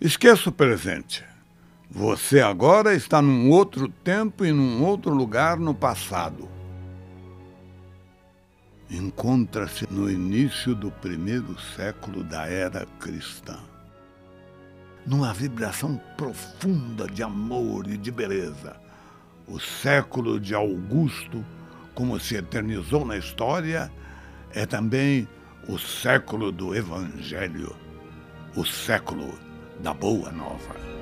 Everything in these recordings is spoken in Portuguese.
Esqueça o presente. Você agora está num outro tempo e num outro lugar no passado. Encontra-se no início do primeiro século da era cristã. Numa vibração profunda de amor e de beleza. O século de Augusto, como se eternizou na história, é também o século do Evangelho, o século da Boa Nova.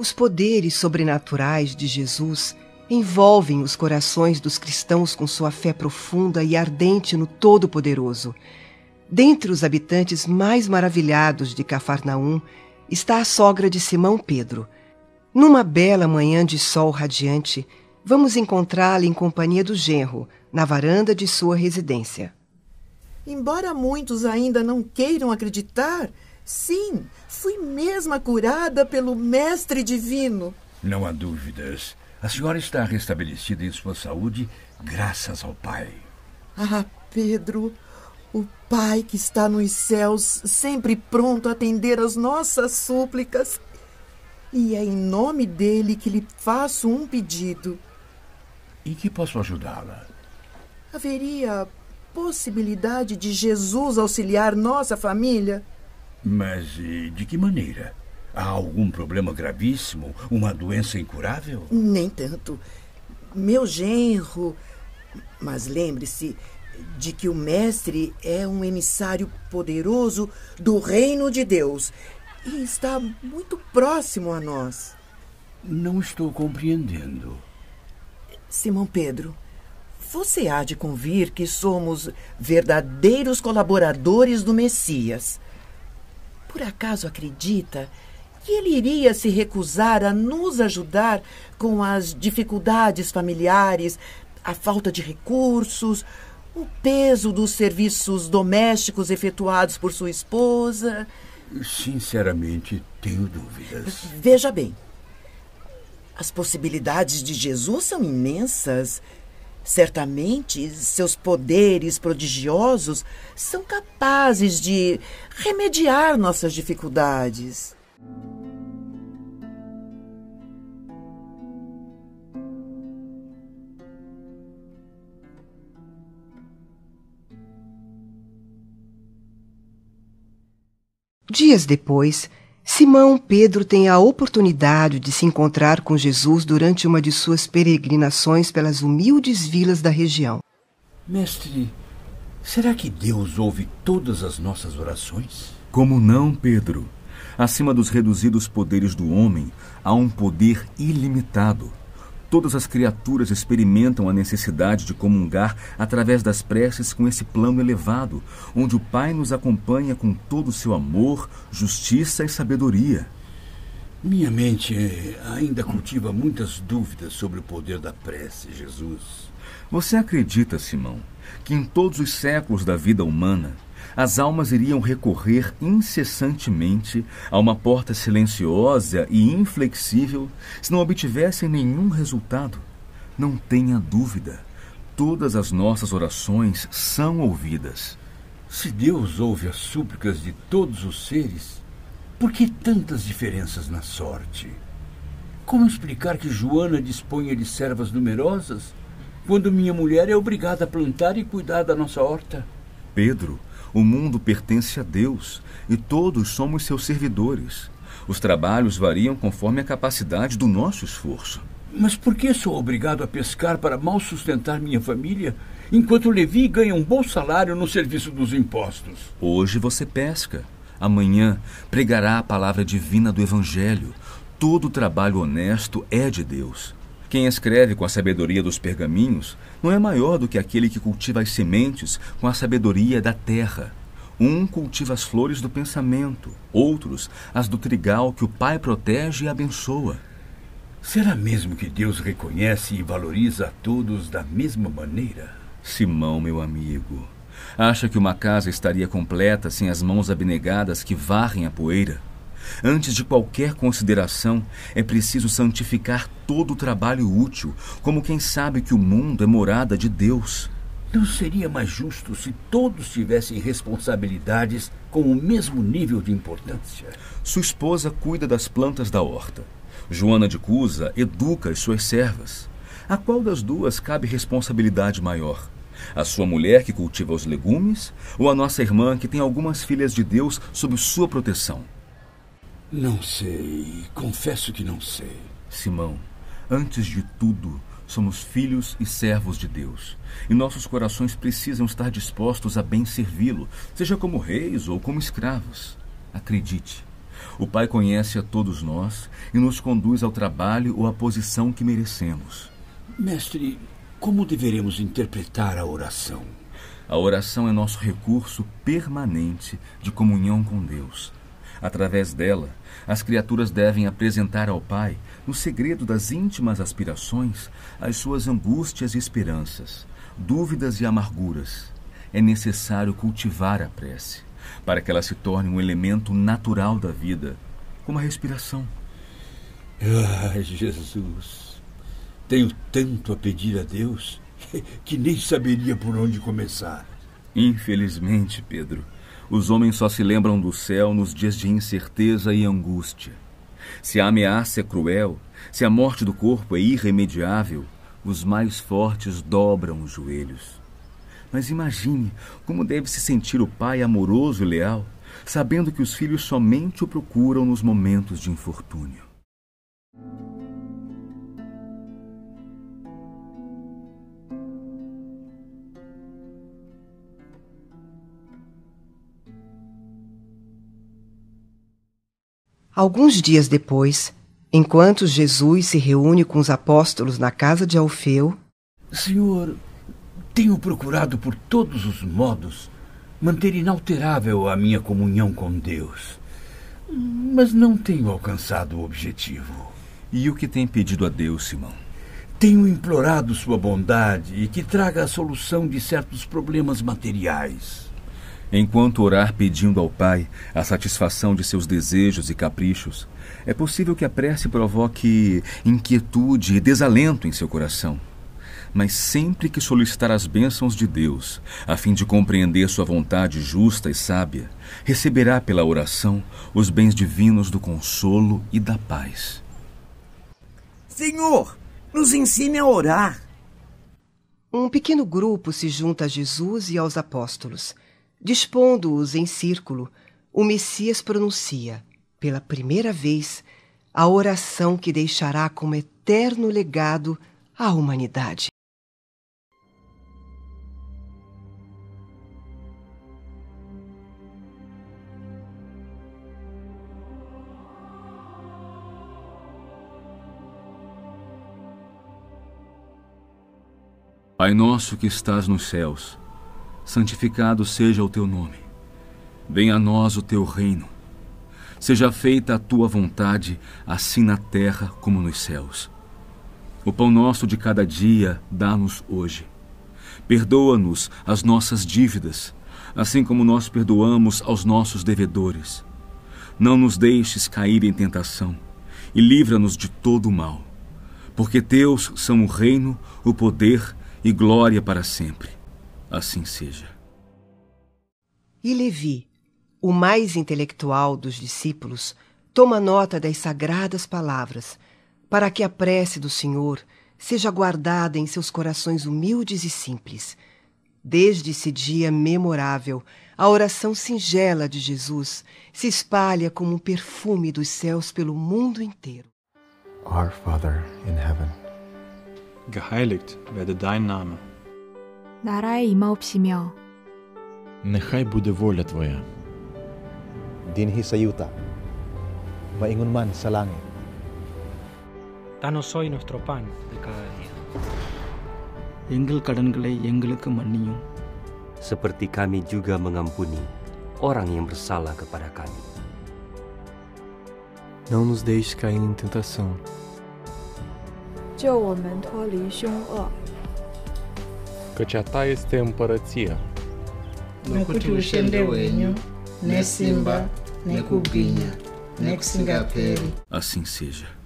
Os poderes sobrenaturais de Jesus envolvem os corações dos cristãos com sua fé profunda e ardente no Todo-Poderoso. Dentre os habitantes mais maravilhados de Cafarnaum está a sogra de Simão Pedro. Numa bela manhã de sol radiante, vamos encontrá-la em companhia do genro, na varanda de sua residência. Embora muitos ainda não queiram acreditar, Sim, fui mesma curada pelo Mestre Divino. Não há dúvidas. A senhora está restabelecida em sua saúde, graças ao Pai. Ah, Pedro, o Pai que está nos céus, sempre pronto a atender às nossas súplicas. E é em nome dele que lhe faço um pedido. Em que posso ajudá-la? Haveria possibilidade de Jesus auxiliar nossa família? Mas de que maneira? Há algum problema gravíssimo? Uma doença incurável? Nem tanto. Meu genro. Mas lembre-se de que o Mestre é um emissário poderoso do reino de Deus e está muito próximo a nós. Não estou compreendendo. Simão Pedro, você há de convir que somos verdadeiros colaboradores do Messias. Por acaso acredita que ele iria se recusar a nos ajudar com as dificuldades familiares, a falta de recursos, o peso dos serviços domésticos efetuados por sua esposa? Sinceramente, tenho dúvidas. Veja bem. As possibilidades de Jesus são imensas. Certamente, seus poderes prodigiosos são capazes de remediar nossas dificuldades. Dias depois, Simão Pedro tem a oportunidade de se encontrar com Jesus durante uma de suas peregrinações pelas humildes vilas da região. Mestre, será que Deus ouve todas as nossas orações? Como não, Pedro? Acima dos reduzidos poderes do homem, há um poder ilimitado Todas as criaturas experimentam a necessidade de comungar através das preces com esse plano elevado, onde o Pai nos acompanha com todo o seu amor, justiça e sabedoria. Minha mente ainda cultiva muitas dúvidas sobre o poder da prece, Jesus. Você acredita, Simão, que em todos os séculos da vida humana, as almas iriam recorrer incessantemente a uma porta silenciosa e inflexível se não obtivessem nenhum resultado. Não tenha dúvida, todas as nossas orações são ouvidas. Se Deus ouve as súplicas de todos os seres, por que tantas diferenças na sorte? Como explicar que Joana disponha de servas numerosas, quando minha mulher é obrigada a plantar e cuidar da nossa horta? Pedro, O mundo pertence a Deus e todos somos seus servidores. Os trabalhos variam conforme a capacidade do nosso esforço. Mas por que sou obrigado a pescar para mal sustentar minha família, enquanto Levi ganha um bom salário no serviço dos impostos? Hoje você pesca. Amanhã pregará a palavra divina do Evangelho. Todo trabalho honesto é de Deus. Quem escreve com a sabedoria dos pergaminhos não é maior do que aquele que cultiva as sementes com a sabedoria da terra. Um cultiva as flores do pensamento, outros as do trigal que o Pai protege e abençoa. Será mesmo que Deus reconhece e valoriza a todos da mesma maneira? Simão, meu amigo, acha que uma casa estaria completa sem as mãos abnegadas que varrem a poeira? Antes de qualquer consideração, é preciso santificar todo o trabalho útil, como quem sabe que o mundo é morada de Deus. Não seria mais justo se todos tivessem responsabilidades com o mesmo nível de importância? Sua esposa cuida das plantas da horta. Joana de Cusa educa as suas servas. A qual das duas cabe responsabilidade maior? A sua mulher que cultiva os legumes ou a nossa irmã que tem algumas filhas de Deus sob sua proteção? Não sei, confesso que não sei. Simão, antes de tudo, somos filhos e servos de Deus. E nossos corações precisam estar dispostos a bem servi-lo, seja como reis ou como escravos. Acredite, o Pai conhece a todos nós e nos conduz ao trabalho ou à posição que merecemos. Mestre, como deveremos interpretar a oração? A oração é nosso recurso permanente de comunhão com Deus. Através dela, as criaturas devem apresentar ao Pai, no segredo das íntimas aspirações, as suas angústias e esperanças, dúvidas e amarguras. É necessário cultivar a prece para que ela se torne um elemento natural da vida, como a respiração. Ai, Jesus, tenho tanto a pedir a Deus que nem saberia por onde começar. Infelizmente, Pedro, os homens só se lembram do céu nos dias de incerteza e angústia. Se a ameaça é cruel, se a morte do corpo é irremediável, os mais fortes dobram os joelhos. Mas imagine como deve se sentir o pai amoroso e leal, sabendo que os filhos somente o procuram nos momentos de infortúnio. Alguns dias depois, enquanto Jesus se reúne com os apóstolos na casa de Alfeu, Senhor, tenho procurado por todos os modos manter inalterável a minha comunhão com Deus, mas não tenho alcançado o objetivo. E o que tem pedido a Deus, Simão? Tenho implorado sua bondade e que traga a solução de certos problemas materiais. Enquanto orar pedindo ao Pai a satisfação de seus desejos e caprichos, é possível que a prece provoque inquietude e desalento em seu coração mas sempre que solicitar as bênçãos de Deus, a fim de compreender sua vontade justa e sábia, receberá pela oração os bens divinos do consolo e da paz. Senhor, nos ensine a orar. Um pequeno grupo se junta a Jesus e aos apóstolos. Dispondo-os em círculo, o Messias pronuncia, pela primeira vez, a oração que deixará como eterno legado à humanidade. Pai nosso que estás nos céus, santificado seja o teu nome. Venha a nós o teu reino. Seja feita a tua vontade, assim na terra como nos céus. O pão nosso de cada dia dá-nos hoje. Perdoa-nos as nossas dívidas, assim como nós perdoamos aos nossos devedores. Não nos deixes cair em tentação e livra-nos de todo o mal. Porque teus são o reino, o poder e glória para sempre. Assim seja. E Levi, o mais intelectual dos discípulos, toma nota das sagradas palavras, para que a prece do Senhor seja guardada em seus corações humildes e simples. Desde esse dia memorável, a oração singela de Jesus se espalha como um perfume dos céus pelo mundo inteiro. Our Father in heaven. Geheiligt werde dein Name. 나라의 임하옵시며 Нехай буде воля Твоя. Dinhi sa yuta, maingon man sa langit. Danos hoy nuestro pan de cada día. எங்கள் கடன்களை எங்களுக்கு மன்னியும் seperti kami juga mengampuni orang yang bersalah kepada kami. Não nos deixe cair em tentação, 救我们脱离凶恶。 Căci a ta este împărăția, Nu kuti ushende wenyu, nesimba, nekubwinya, nekusingaperi. Assim seja.